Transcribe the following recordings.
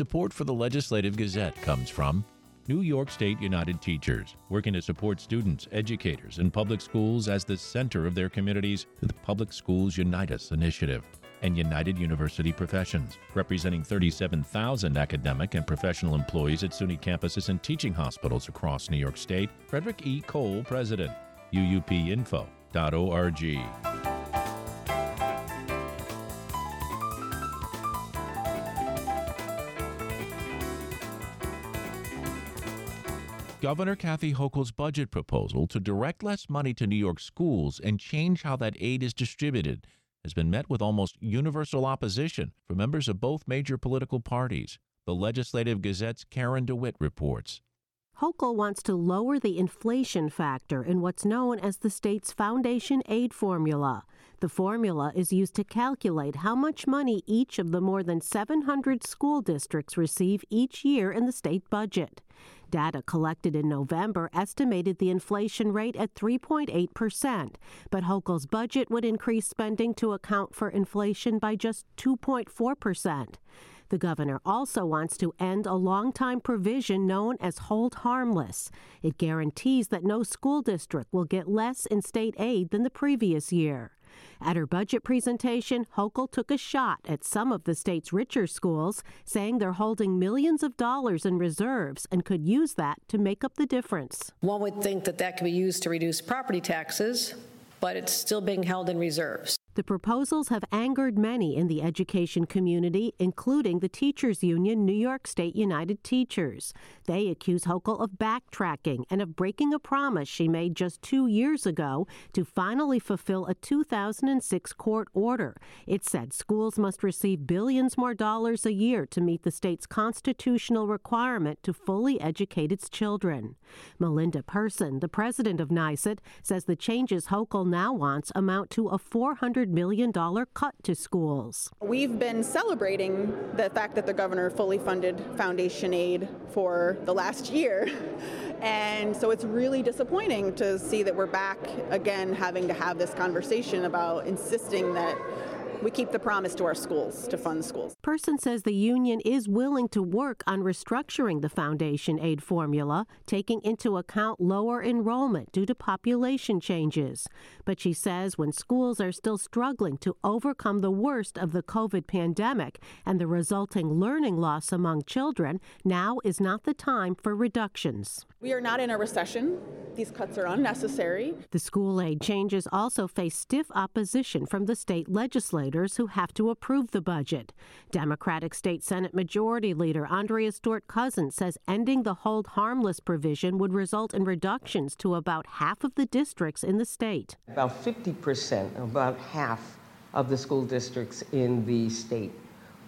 Support for the Legislative Gazette comes from New York State United Teachers, working to support students, educators, and public schools as the center of their communities through the Public Schools Unite Us initiative. And United University Professions, representing 37,000 academic and professional employees at SUNY campuses and teaching hospitals across New York State. Frederick E. Kowal, President, UUPinfo.org. Governor Kathy Hochul's budget proposal to direct less money to New York schools and change how that aid is distributed has been met with almost universal opposition from members of both major political parties. The Legislative Gazette's Karen DeWitt reports. Hochul wants to lower the inflation factor in what's known as the state's foundation aid formula. The formula is used to calculate how much money each of the more than 700 school districts receive each year in the state budget. Data collected in November estimated the inflation rate at 3.8%, but Hochul's budget would increase spending to account for inflation by just 2.4%. The governor also wants to end a longtime provision known as hold harmless. It guarantees that no school district will get less in state aid than the previous year. At her budget presentation, Hochul took a shot at some of the state's richer schools, saying they're holding millions of dollars in reserves and could use that to make up the difference. One would think that that could be used to reduce property taxes, but it's still being held in reserves. The proposals have angered many in the education community, including the teachers union New York State United Teachers. They accuse Hochul of backtracking and of breaking a promise she made just two years ago to finally fulfill a 2006 court order. It said schools must receive billions more dollars a year to meet the state's constitutional requirement to fully educate its children. Melinda Person, the president of NYSUT, says the changes Hochul now wants amount to a 400 $100 million cut to schools. We've been celebrating the fact that the governor fully funded foundation aid for the last year. And so it's really disappointing to see that we're back again having to have this conversation about insisting that we keep the promise to our schools to fund schools. Person says the union is willing to work on restructuring the foundation aid formula, taking into account lower enrollment due to population changes. But she says when schools are still struggling to overcome the worst of the COVID pandemic and the resulting learning loss among children, now is not the time for reductions. We are not in a recession. These cuts are unnecessary. The school aid changes also face stiff opposition from the state legislators who have to approve the budget. Democratic State Senate Majority Leader Andrea Stewart Cousins says ending the hold harmless provision would result in reductions to about half of the districts in the state. About 50%, about half of the school districts in the state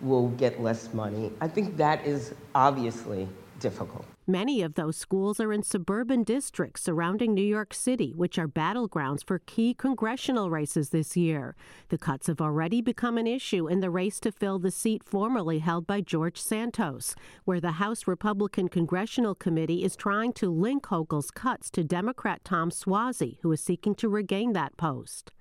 will get less money. I think that is obviously difficult. Many of those schools are in suburban districts surrounding New York City, which are battlegrounds for key congressional races this year. The cuts have already become an issue in the race to fill the seat formerly held by George Santos, where the House Republican Congressional Committee is trying to link Hochul's cuts to Democrat Tom Suozzi, who is seeking to regain that post.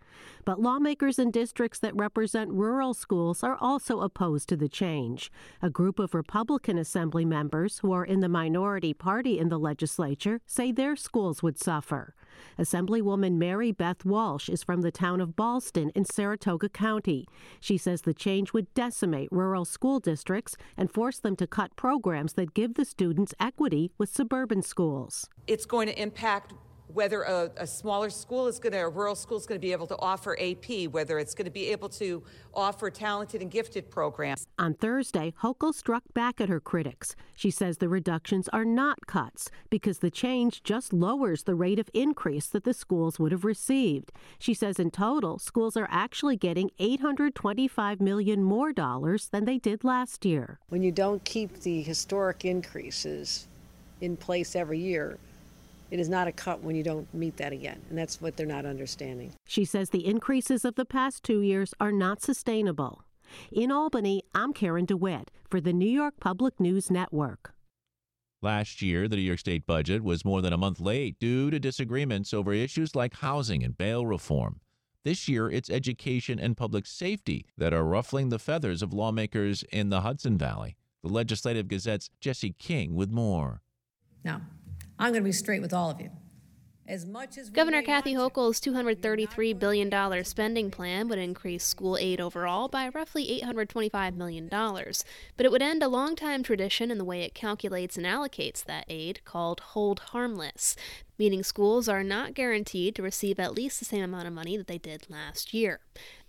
But lawmakers in districts that represent rural schools are also opposed to the change. A group of Republican Assembly members who are in the minority party in the legislature say their schools would suffer. Assemblywoman Mary Beth Walsh is from the town of Ballston in Saratoga County. She says the change would decimate rural school districts and force them to cut programs that give the students equity with suburban schools. It's going to impact whether a, a, smaller school is going to, a rural school is going to be able to offer AP, whether it's going to be able to offer talented and gifted programs. On Thursday, Hochul struck back at her critics. She says the reductions are not cuts because the change just lowers the rate of increase that the schools would have received. She says in total, schools are actually getting 825 million more dollars than they did last year. When you don't keep the historic increases in place every year, it is not a cut when you don't meet that again. And that's what they're not understanding. She says the increases of the past two years are not sustainable. In Albany, I'm Karen DeWitt for the New York Public News Network. Last year, the New York State budget was more than a month late due to disagreements over issues like housing and bail reform. This year, it's education and public safety that are ruffling the feathers of lawmakers in the Hudson Valley. The Legislative Gazette's Jesse King with more. Now, I'm going to be straight with all of you. As much as Governor Kathy Hochul's $233 billion spending plan would increase school aid overall by roughly $825 million, but it would end a long-time tradition in the way it calculates and allocates that aid called hold harmless, meaning schools are not guaranteed to receive at least the same amount of money that they did last year.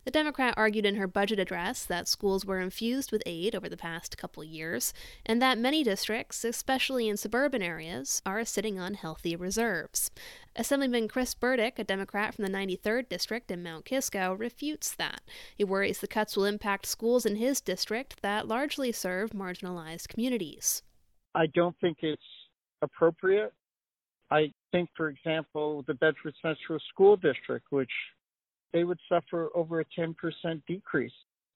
The Democrat argued in her budget address that schools were infused with aid over the past couple years, and that many districts, especially in suburban areas, are sitting on healthy reserves. Assemblyman Chris Burdick, a Democrat from the 93rd District in Mount Kisco, refutes that. He worries the cuts will impact schools in his district that largely serve marginalized communities. I don't think it's appropriate. I think, for example, the Bedford Central School District, which they would suffer over a 10% decrease.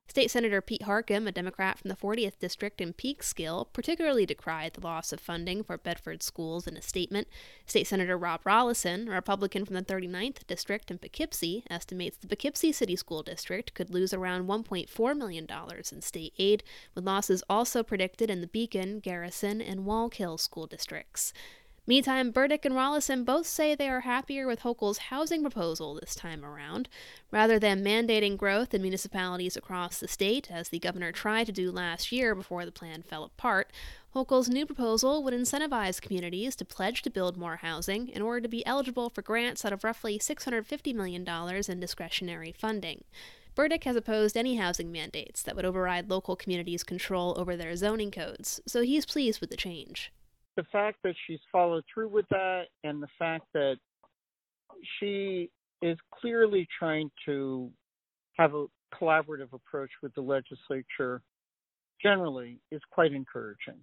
State Senator Pete Harckham, a Democrat from the 40th District in Peekskill, particularly decried the loss of funding for Bedford schools in a statement. State Senator Rob Rolison, a Republican from the 39th District in Poughkeepsie, estimates the Poughkeepsie City School District could lose around $1.4 million in state aid, with losses also predicted in the Beacon, Garrison, and Wallkill school districts. Meantime, Burdick and Rolison both say they are happier with Hochul's housing proposal this time around. Rather than mandating growth in municipalities across the state, as the governor tried to do last year before the plan fell apart, Hochul's new proposal would incentivize communities to pledge to build more housing in order to be eligible for grants out of roughly $650 million in discretionary funding. Burdick has opposed any housing mandates that would override local communities' control over their zoning codes, so he's pleased with the change the fact that she's followed through with that and the fact that she is clearly trying to have a collaborative approach with the legislature generally is quite encouraging.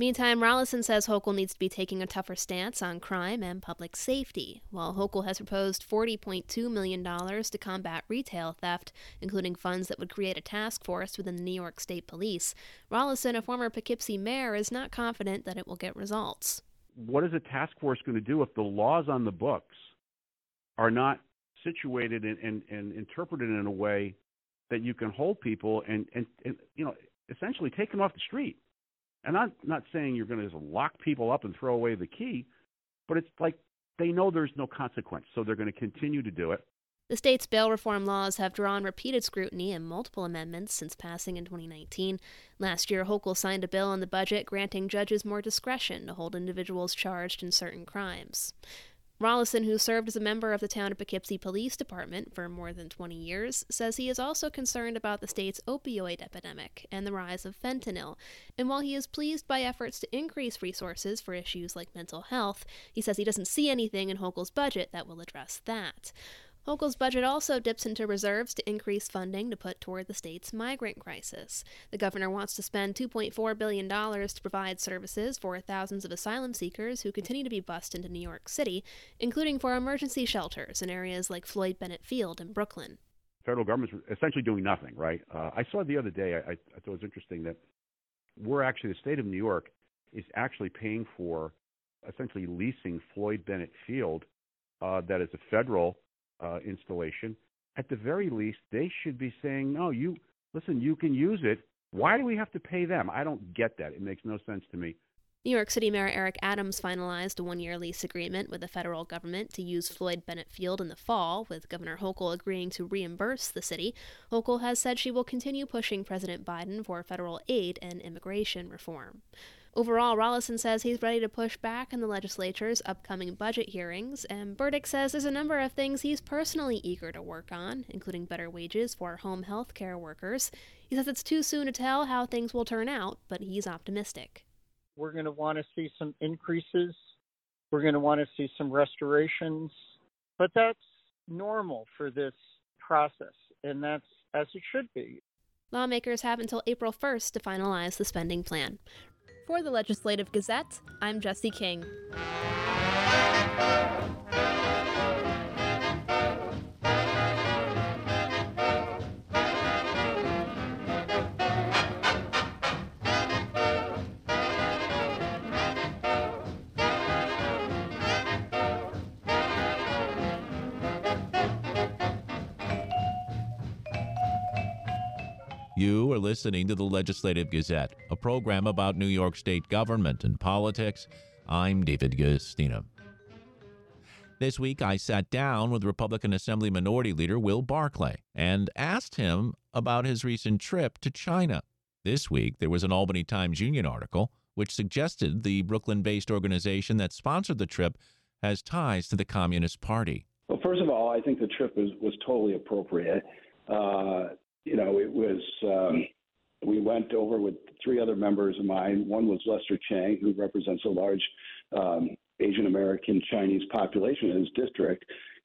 Meantime, Rolison says Hochul needs to be taking a tougher stance on crime and public safety. While Hochul has proposed $40.2 million to combat retail theft, including funds that would create a task force within the New York State Police, Rolison, a former Poughkeepsie mayor, is not confident that it will get results. What is a task force going to do if the laws on the books are not situated and, and, and interpreted in a way that you can hold people and, and, and you know essentially take them off the street? And I'm not saying you're going to just lock people up and throw away the key, but it's like they know there's no consequence, so they're going to continue to do it. The state's bail reform laws have drawn repeated scrutiny and multiple amendments since passing in 2019. Last year, Hochul signed a bill in the budget granting judges more discretion to hold individuals charged in certain crimes. Rolison, who served as a member of the town of Poughkeepsie Police Department for more than 20 years, says he is also concerned about the state's opioid epidemic and the rise of fentanyl. And while he is pleased by efforts to increase resources for issues like mental health, he says he doesn't see anything in Hochul's budget that will address that. Hochul's budget also dips into reserves to increase funding to put toward the state's migrant crisis. The governor wants to spend $2.4 billion to provide services for thousands of asylum seekers who continue to be bused into New York City, including for emergency shelters in areas like Floyd Bennett Field in Brooklyn. Federal government's essentially doing nothing, right? Uh, I saw the other day, I, I thought it was interesting that we're actually, the state of New York is actually paying for essentially leasing Floyd Bennett Field, uh, that is a federal uh, installation, at the very least, they should be saying, no, you listen, you can use it. Why do we have to pay them? I don't get that. It makes no sense to me. New York City Mayor Eric Adams finalized a one year lease agreement with the federal government to use Floyd Bennett Field in the fall, with Governor Hochul agreeing to reimburse the city. Hochul has said she will continue pushing President Biden for federal aid and immigration reform. Overall, Rolison says he's ready to push back in the legislature's upcoming budget hearings, and Burdick says there's a number of things he's personally eager to work on, including better wages for home health care workers. He says it's too soon to tell how things will turn out, but he's optimistic. We're going to want to see some increases. We're going to want to see some restorations, but that's normal for this process, and that's as it should be. Lawmakers have until April 1st to finalize the spending plan. For the Legislative Gazette, I'm Jesse King. You are listening to the Legislative Gazette, a program about New York State government and politics. I'm David Guistina. This week, I sat down with Republican Assembly Minority Leader Will Barclay and asked him about his recent trip to China. This week, there was an Albany Times Union article which suggested the Brooklyn based organization that sponsored the trip has ties to the Communist Party. Well, first of all, I think the trip was, was totally appropriate. Uh, you know, it was. Um, we went over with three other members of mine. One was Lester Chang, who represents a large um, Asian American Chinese population in his district.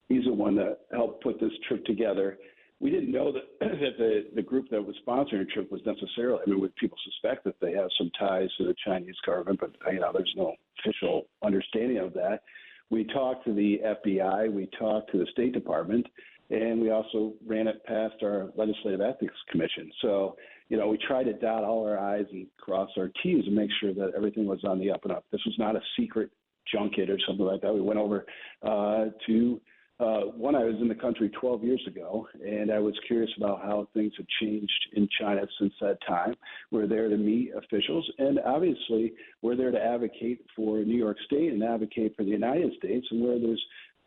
He's the one that helped put this trip together. We didn't know that, that the, the group that was sponsoring the trip was necessarily. I mean, would people suspect that they have some ties to the Chinese government, but you know, there's no official understanding of that. We talked to the FBI. We talked to the State Department and we also ran it past our Legislative Ethics Commission. So, you know, we tried to dot all our I's and cross our T's and make sure that everything was on the up and up. This was not a secret junket or something like that. We went over uh, to uh, one. I was in the country 12 years ago, and I was curious about how things have changed in China since that time. We're there to meet officials, and obviously, we're there to advocate for New York State and advocate for the United States, and where there's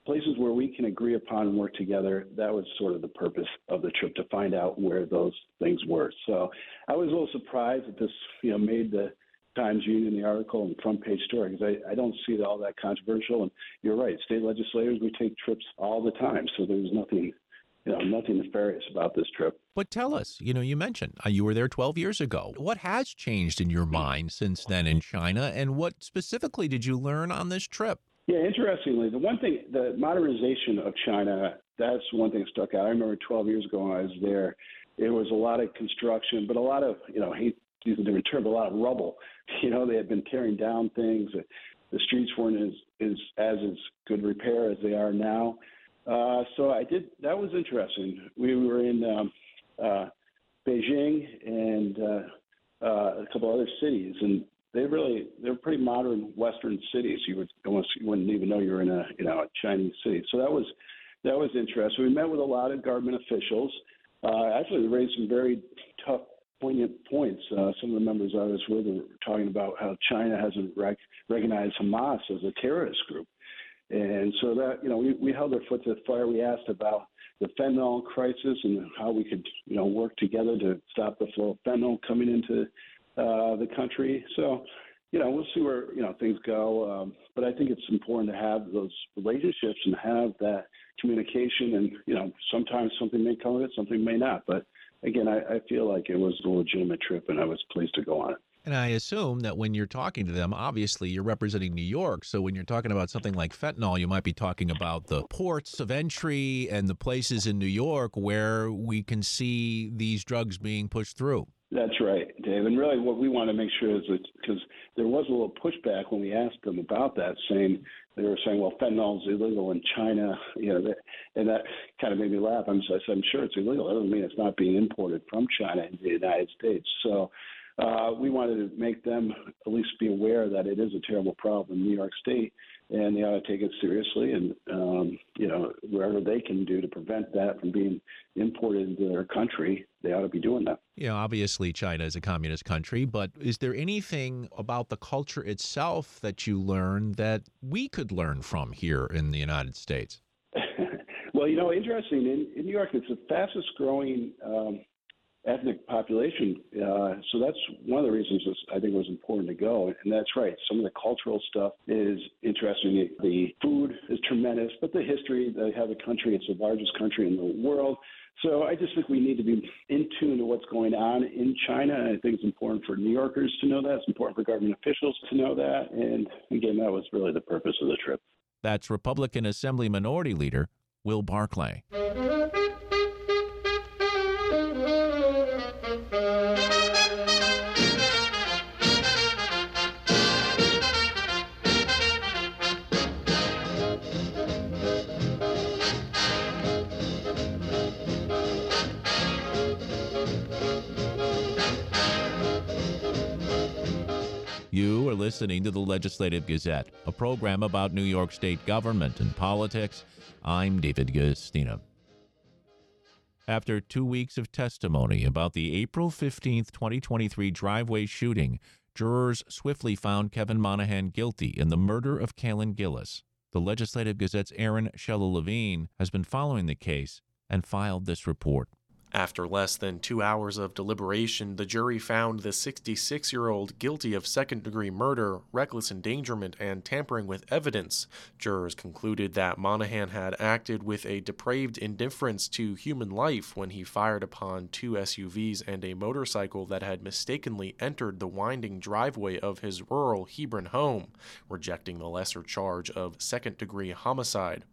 places where we can agree upon and work together. That was sort of the purpose of the trip to find out where those things were. So I was a little surprised that this, you know, made the Times Union, the article, and front page story because I, I don't see it all that controversial. And you're right, state legislators we take trips all the time, so there's nothing. You know, nothing nefarious about this trip. But tell us, you know, you mentioned uh, you were there 12 years ago. What has changed in your mind since then in China, and what specifically did you learn on this trip? Yeah, interestingly, the one thing, the modernization of China, that's one thing that stuck out. I remember 12 years ago when I was there, it was a lot of construction, but a lot of, you know, hate to use a different term, but a lot of rubble. You know, they had been tearing down things. The streets weren't as, as, as, as good repair as they are now. Uh, so I did, that was interesting. We were in um, uh, Beijing and uh, uh, a couple other cities, and they really they're pretty modern Western cities. You would almost you wouldn't even know you're in a you know a Chinese city. So that was that was interesting. We met with a lot of government officials. Uh, actually, they raised some very tough, poignant points. Uh, some of the members I was with were talking about how China hasn't rec- recognized Hamas as a terrorist group, and so that you know we, we held our foot to the fire. We asked about the fentanyl crisis and how we could you know work together to stop the flow of fentanyl coming into uh, the country. So, you know, we'll see where you know things go. Um, but I think it's important to have those relationships and have that communication. And you know, sometimes something may come of it, something may not. But again, I, I feel like it was a legitimate trip, and I was pleased to go on it. And I assume that when you're talking to them, obviously you're representing New York. So when you're talking about something like fentanyl, you might be talking about the ports of entry and the places in New York where we can see these drugs being pushed through. That's right, Dave. And really, what we want to make sure is that because there was a little pushback when we asked them about that, saying they were saying, "Well, fentanyl is illegal in China," you know, that, and that kind of made me laugh. I'm, I said, "I'm sure it's illegal. That doesn't mean it's not being imported from China into the United States." So. Uh, we wanted to make them at least be aware that it is a terrible problem in New York State, and they ought to take it seriously. And um, you know, wherever they can do to prevent that from being imported into their country, they ought to be doing that. You know, obviously China is a communist country, but is there anything about the culture itself that you learned that we could learn from here in the United States? well, you know, interesting in, in New York, it's the fastest growing. Um, ethnic population. Uh, so that's one of the reasons I think it was important to go. And that's right. Some of the cultural stuff is interesting. The food is tremendous, but the history, they have a country, it's the largest country in the world. So I just think we need to be in tune to what's going on in China. I think it's important for New Yorkers to know that. It's important for government officials to know that. And again, that was really the purpose of the trip. That's Republican Assembly Minority Leader Will Barclay. Listening to the Legislative Gazette, a program about New York State government and politics. I'm David Guistina. After two weeks of testimony about the April 15, 2023 driveway shooting, jurors swiftly found Kevin Monahan guilty in the murder of Kaylin Gillis. The Legislative Gazette's Aaron Shella Levine has been following the case and filed this report. After less than two hours of deliberation, the jury found the 66 year old guilty of second degree murder, reckless endangerment, and tampering with evidence. Jurors concluded that Monahan had acted with a depraved indifference to human life when he fired upon two SUVs and a motorcycle that had mistakenly entered the winding driveway of his rural Hebron home, rejecting the lesser charge of second degree homicide.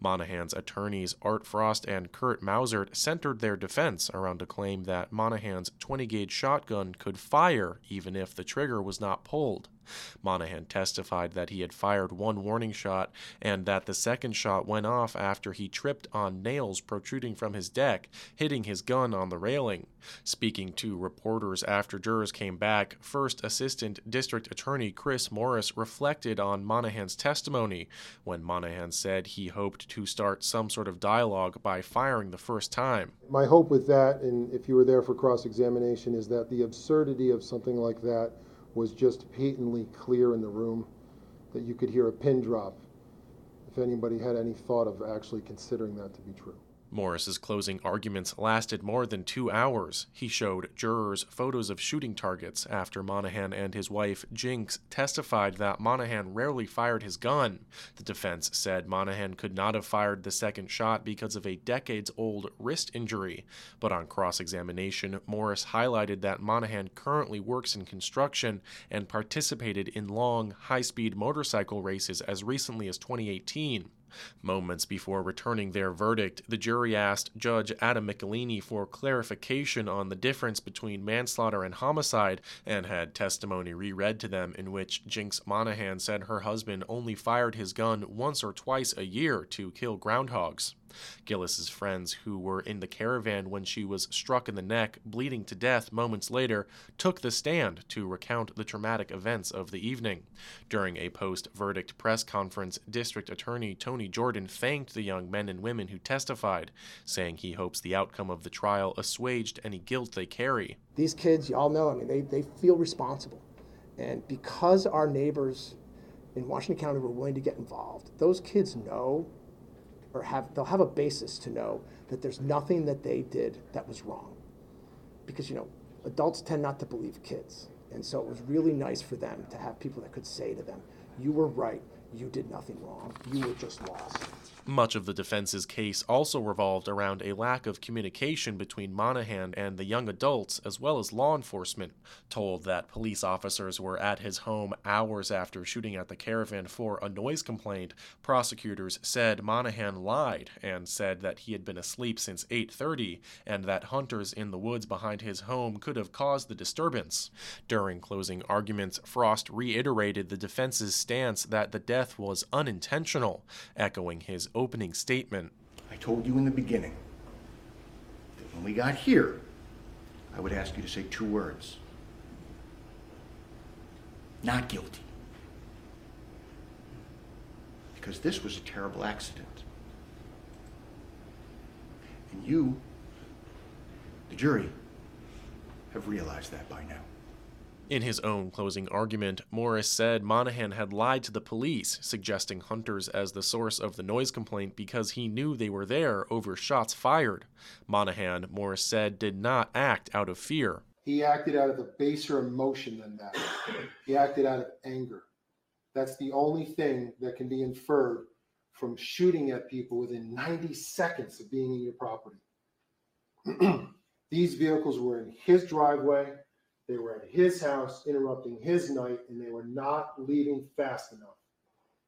Monahan's attorneys Art Frost and Kurt Mausert centered their defense around a claim that Monahan's 20 gauge shotgun could fire even if the trigger was not pulled. Monahan testified that he had fired one warning shot and that the second shot went off after he tripped on nails protruding from his deck, hitting his gun on the railing. Speaking to reporters after jurors came back, First Assistant District Attorney Chris Morris reflected on Monahan's testimony when Monahan said he hoped to start some sort of dialogue by firing the first time. My hope with that, and if you were there for cross examination, is that the absurdity of something like that was just patently clear in the room, that you could hear a pin drop if anybody had any thought of actually considering that to be true. Morris's closing arguments lasted more than two hours. He showed jurors photos of shooting targets after Monahan and his wife, Jinx, testified that Monahan rarely fired his gun. The defense said Monahan could not have fired the second shot because of a decades old wrist injury. But on cross examination, Morris highlighted that Monahan currently works in construction and participated in long, high speed motorcycle races as recently as 2018. Moments before returning their verdict, the jury asked Judge Adam Michelini for clarification on the difference between manslaughter and homicide and had testimony reread to them in which Jinx Monahan said her husband only fired his gun once or twice a year to kill groundhogs. Gillis's friends, who were in the caravan when she was struck in the neck, bleeding to death moments later, took the stand to recount the traumatic events of the evening. During a post verdict press conference, District Attorney Tony Jordan thanked the young men and women who testified, saying he hopes the outcome of the trial assuaged any guilt they carry. These kids, y'all know, I mean, they, they feel responsible. And because our neighbors in Washington County were willing to get involved, those kids know or have they'll have a basis to know that there's nothing that they did that was wrong. Because you know, adults tend not to believe kids. And so it was really nice for them to have people that could say to them, You were right, you did nothing wrong, you were just lost. Much of the defense's case also revolved around a lack of communication between Monahan and the young adults, as well as law enforcement. Told that police officers were at his home hours after shooting at the caravan for a noise complaint, prosecutors said Monahan lied and said that he had been asleep since 8:30 and that hunters in the woods behind his home could have caused the disturbance. During closing arguments, Frost reiterated the defense's stance that the death was unintentional, echoing his opening statement. I told you in the beginning that when we got here, I would ask you to say two words not guilty. Because this was a terrible accident. And you, the jury, have realized that by now. In his own closing argument, Morris said Monahan had lied to the police, suggesting hunters as the source of the noise complaint because he knew they were there over shots fired. Monahan, Morris said, did not act out of fear. He acted out of a baser emotion than that. He acted out of anger. That's the only thing that can be inferred from shooting at people within 90 seconds of being in your property. These vehicles were in his driveway they were at his house interrupting his night and they were not leaving fast enough.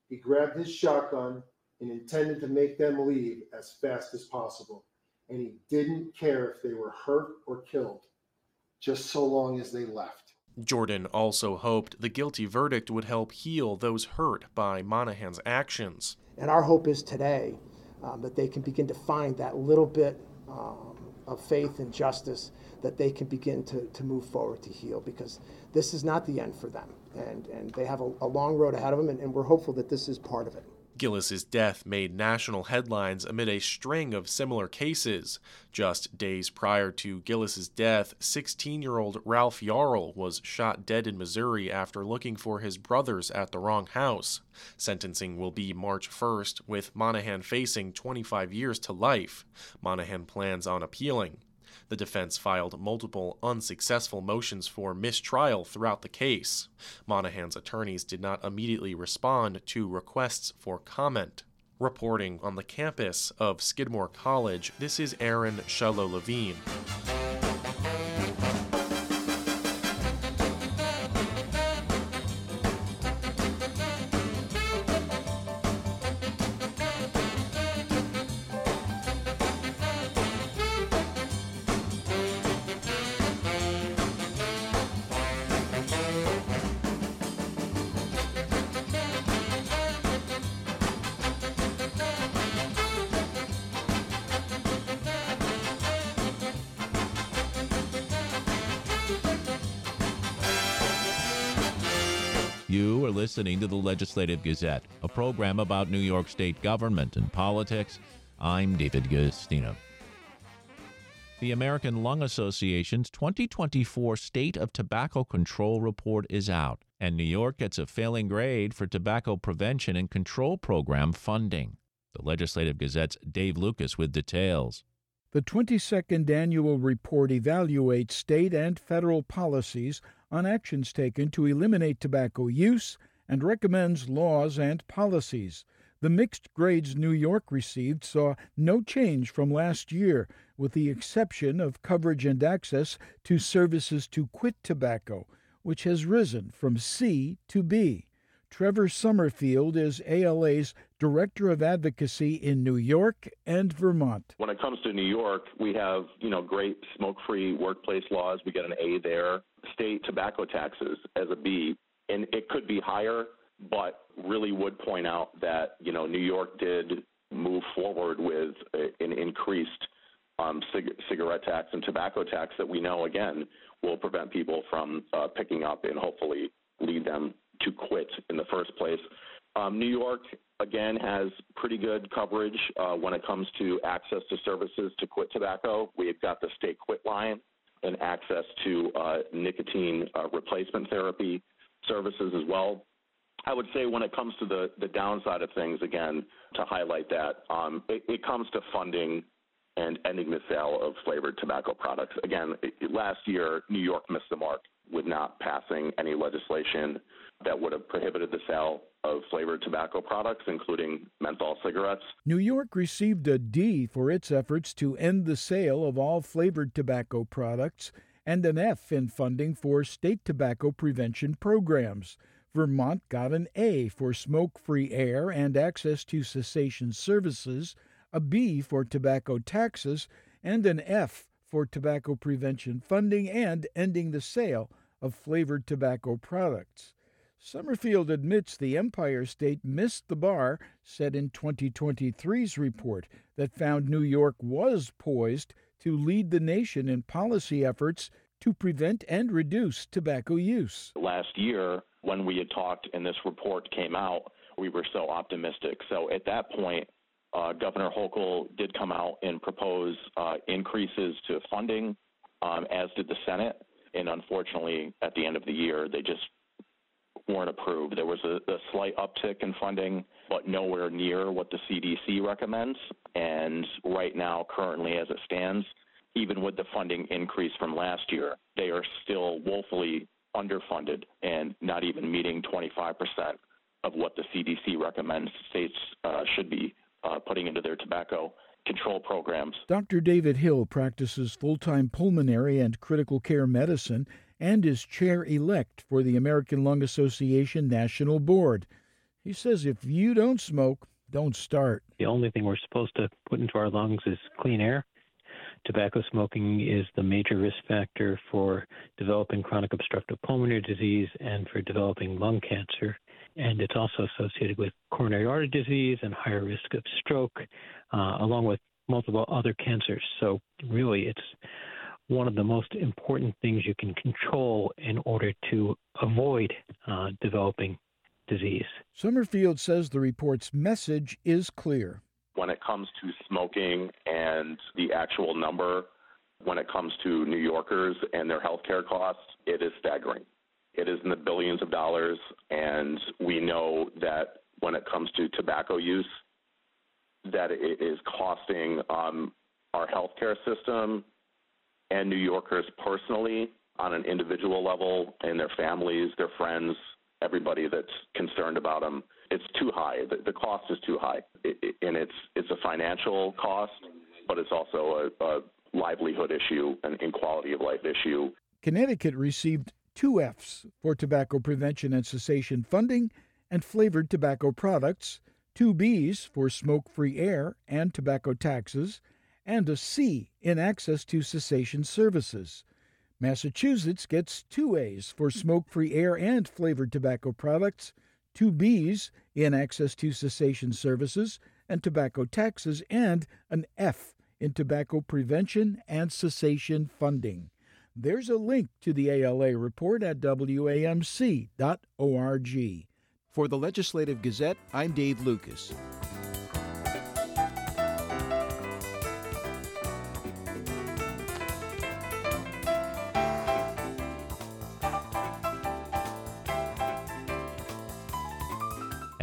He grabbed his shotgun and intended to make them leave as fast as possible. And he didn't care if they were hurt or killed, just so long as they left. Jordan also hoped the guilty verdict would help heal those hurt by Monahan's actions. And our hope is today um, that they can begin to find that little bit um, of faith and justice that they can begin to, to move forward to heal because this is not the end for them. And, and they have a, a long road ahead of them, and, and we're hopeful that this is part of it. Gillis's death made national headlines amid a string of similar cases. Just days prior to Gillis's death, 16-year-old Ralph Yarl was shot dead in Missouri after looking for his brothers at the wrong house. Sentencing will be March 1st, with Monahan facing 25 years to life. Monahan plans on appealing. The defense filed multiple unsuccessful motions for mistrial throughout the case. Monahan's attorneys did not immediately respond to requests for comment. Reporting on the campus of Skidmore College, this is Aaron Shallow Levine. Are listening to the Legislative Gazette, a program about New York State government and politics. I'm David Guistina. The American Lung Association's 2024 State of Tobacco Control Report is out, and New York gets a failing grade for tobacco prevention and control program funding. The Legislative Gazette's Dave Lucas with details. The 22nd annual report evaluates state and federal policies on actions taken to eliminate tobacco use and recommends laws and policies. The mixed grades New York received saw no change from last year, with the exception of coverage and access to services to quit tobacco, which has risen from C to B. Trevor Summerfield is ALA's Director of Advocacy in New York and Vermont. When it comes to New York, we have, you know, great smoke-free workplace laws. We get an A there. State tobacco taxes as a B, and it could be higher, but really would point out that, you know, New York did move forward with an increased um, cig- cigarette tax and tobacco tax that we know, again, will prevent people from uh, picking up and hopefully lead them to quit in the first place. Um, New York, again, has pretty good coverage uh, when it comes to access to services to quit tobacco. We've got the state quit line and access to uh, nicotine uh, replacement therapy services as well. I would say when it comes to the, the downside of things, again, to highlight that, um, it, it comes to funding and ending the sale of flavored tobacco products. Again, it, last year, New York missed the mark with not passing any legislation that would have prohibited the sale of flavored tobacco products, including menthol cigarettes. New York received a D for its efforts to end the sale of all flavored tobacco products and an F in funding for state tobacco prevention programs. Vermont got an A for smoke free air and access to cessation services, a B for tobacco taxes, and an F for tobacco prevention funding and ending the sale of flavored tobacco products. Summerfield admits the Empire State missed the bar set in 2023's report that found New York was poised to lead the nation in policy efforts to prevent and reduce tobacco use. Last year, when we had talked and this report came out, we were so optimistic. So at that point, uh, Governor Hochul did come out and propose uh, increases to funding, um, as did the Senate. And unfortunately, at the end of the year, they just weren't approved. There was a, a, slight uptick in funding, but nowhere near what the CDC recommends. And right now, currently as it stands, even with the funding increase from last year, they are still woefully underfunded and not even meeting 25% of what the CDC recommends states uh, should be uh, putting into their tobacco control programs. Dr. David Hill practices full time pulmonary and critical care medicine and is chair elect for the American Lung Association National Board. He says if you don't smoke, don't start. The only thing we're supposed to put into our lungs is clean air. Tobacco smoking is the major risk factor for developing chronic obstructive pulmonary disease and for developing lung cancer. And it's also associated with coronary artery disease and higher risk of stroke, uh, along with multiple other cancers. So, really, it's one of the most important things you can control in order to avoid uh, developing disease. Summerfield says the report's message is clear. When it comes to smoking and the actual number, when it comes to New Yorkers and their health care costs, it is staggering. It is in the billions of dollars, and we know that when it comes to tobacco use, that it is costing um, our healthcare system and New Yorkers personally on an individual level and their families, their friends, everybody that's concerned about them. It's too high. The, the cost is too high, it, it, and it's it's a financial cost, but it's also a, a livelihood issue, and an quality of life issue. Connecticut received two Fs for tobacco prevention and cessation funding and flavored tobacco products, two Bs for smoke free air and tobacco taxes, and a C in access to cessation services. Massachusetts gets two A's for smoke free air and flavored tobacco products, two B's in access to cessation services and tobacco taxes, and an F in tobacco prevention and cessation funding. There's a link to the ALA report at WAMC.org. For the Legislative Gazette, I'm Dave Lucas.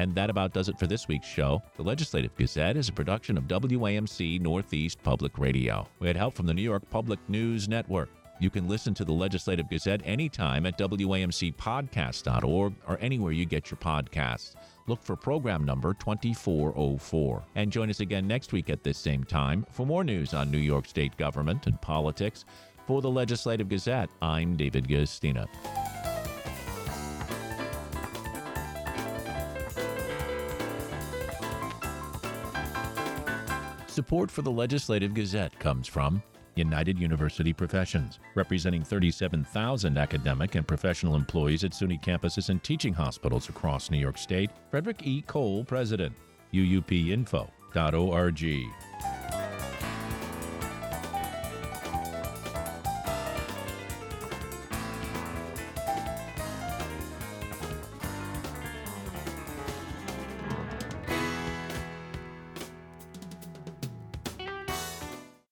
And that about does it for this week's show. The Legislative Gazette is a production of WAMC Northeast Public Radio. We had help from the New York Public News Network. You can listen to the Legislative Gazette anytime at WAMCpodcast.org or anywhere you get your podcasts. Look for program number 2404. And join us again next week at this same time for more news on New York State government and politics. For the Legislative Gazette, I'm David Guistina. Support for the Legislative Gazette comes from United University Professions, representing 37,000 academic and professional employees at SUNY campuses and teaching hospitals across New York State. Frederick E. Kowal, President. UUPinfo.org.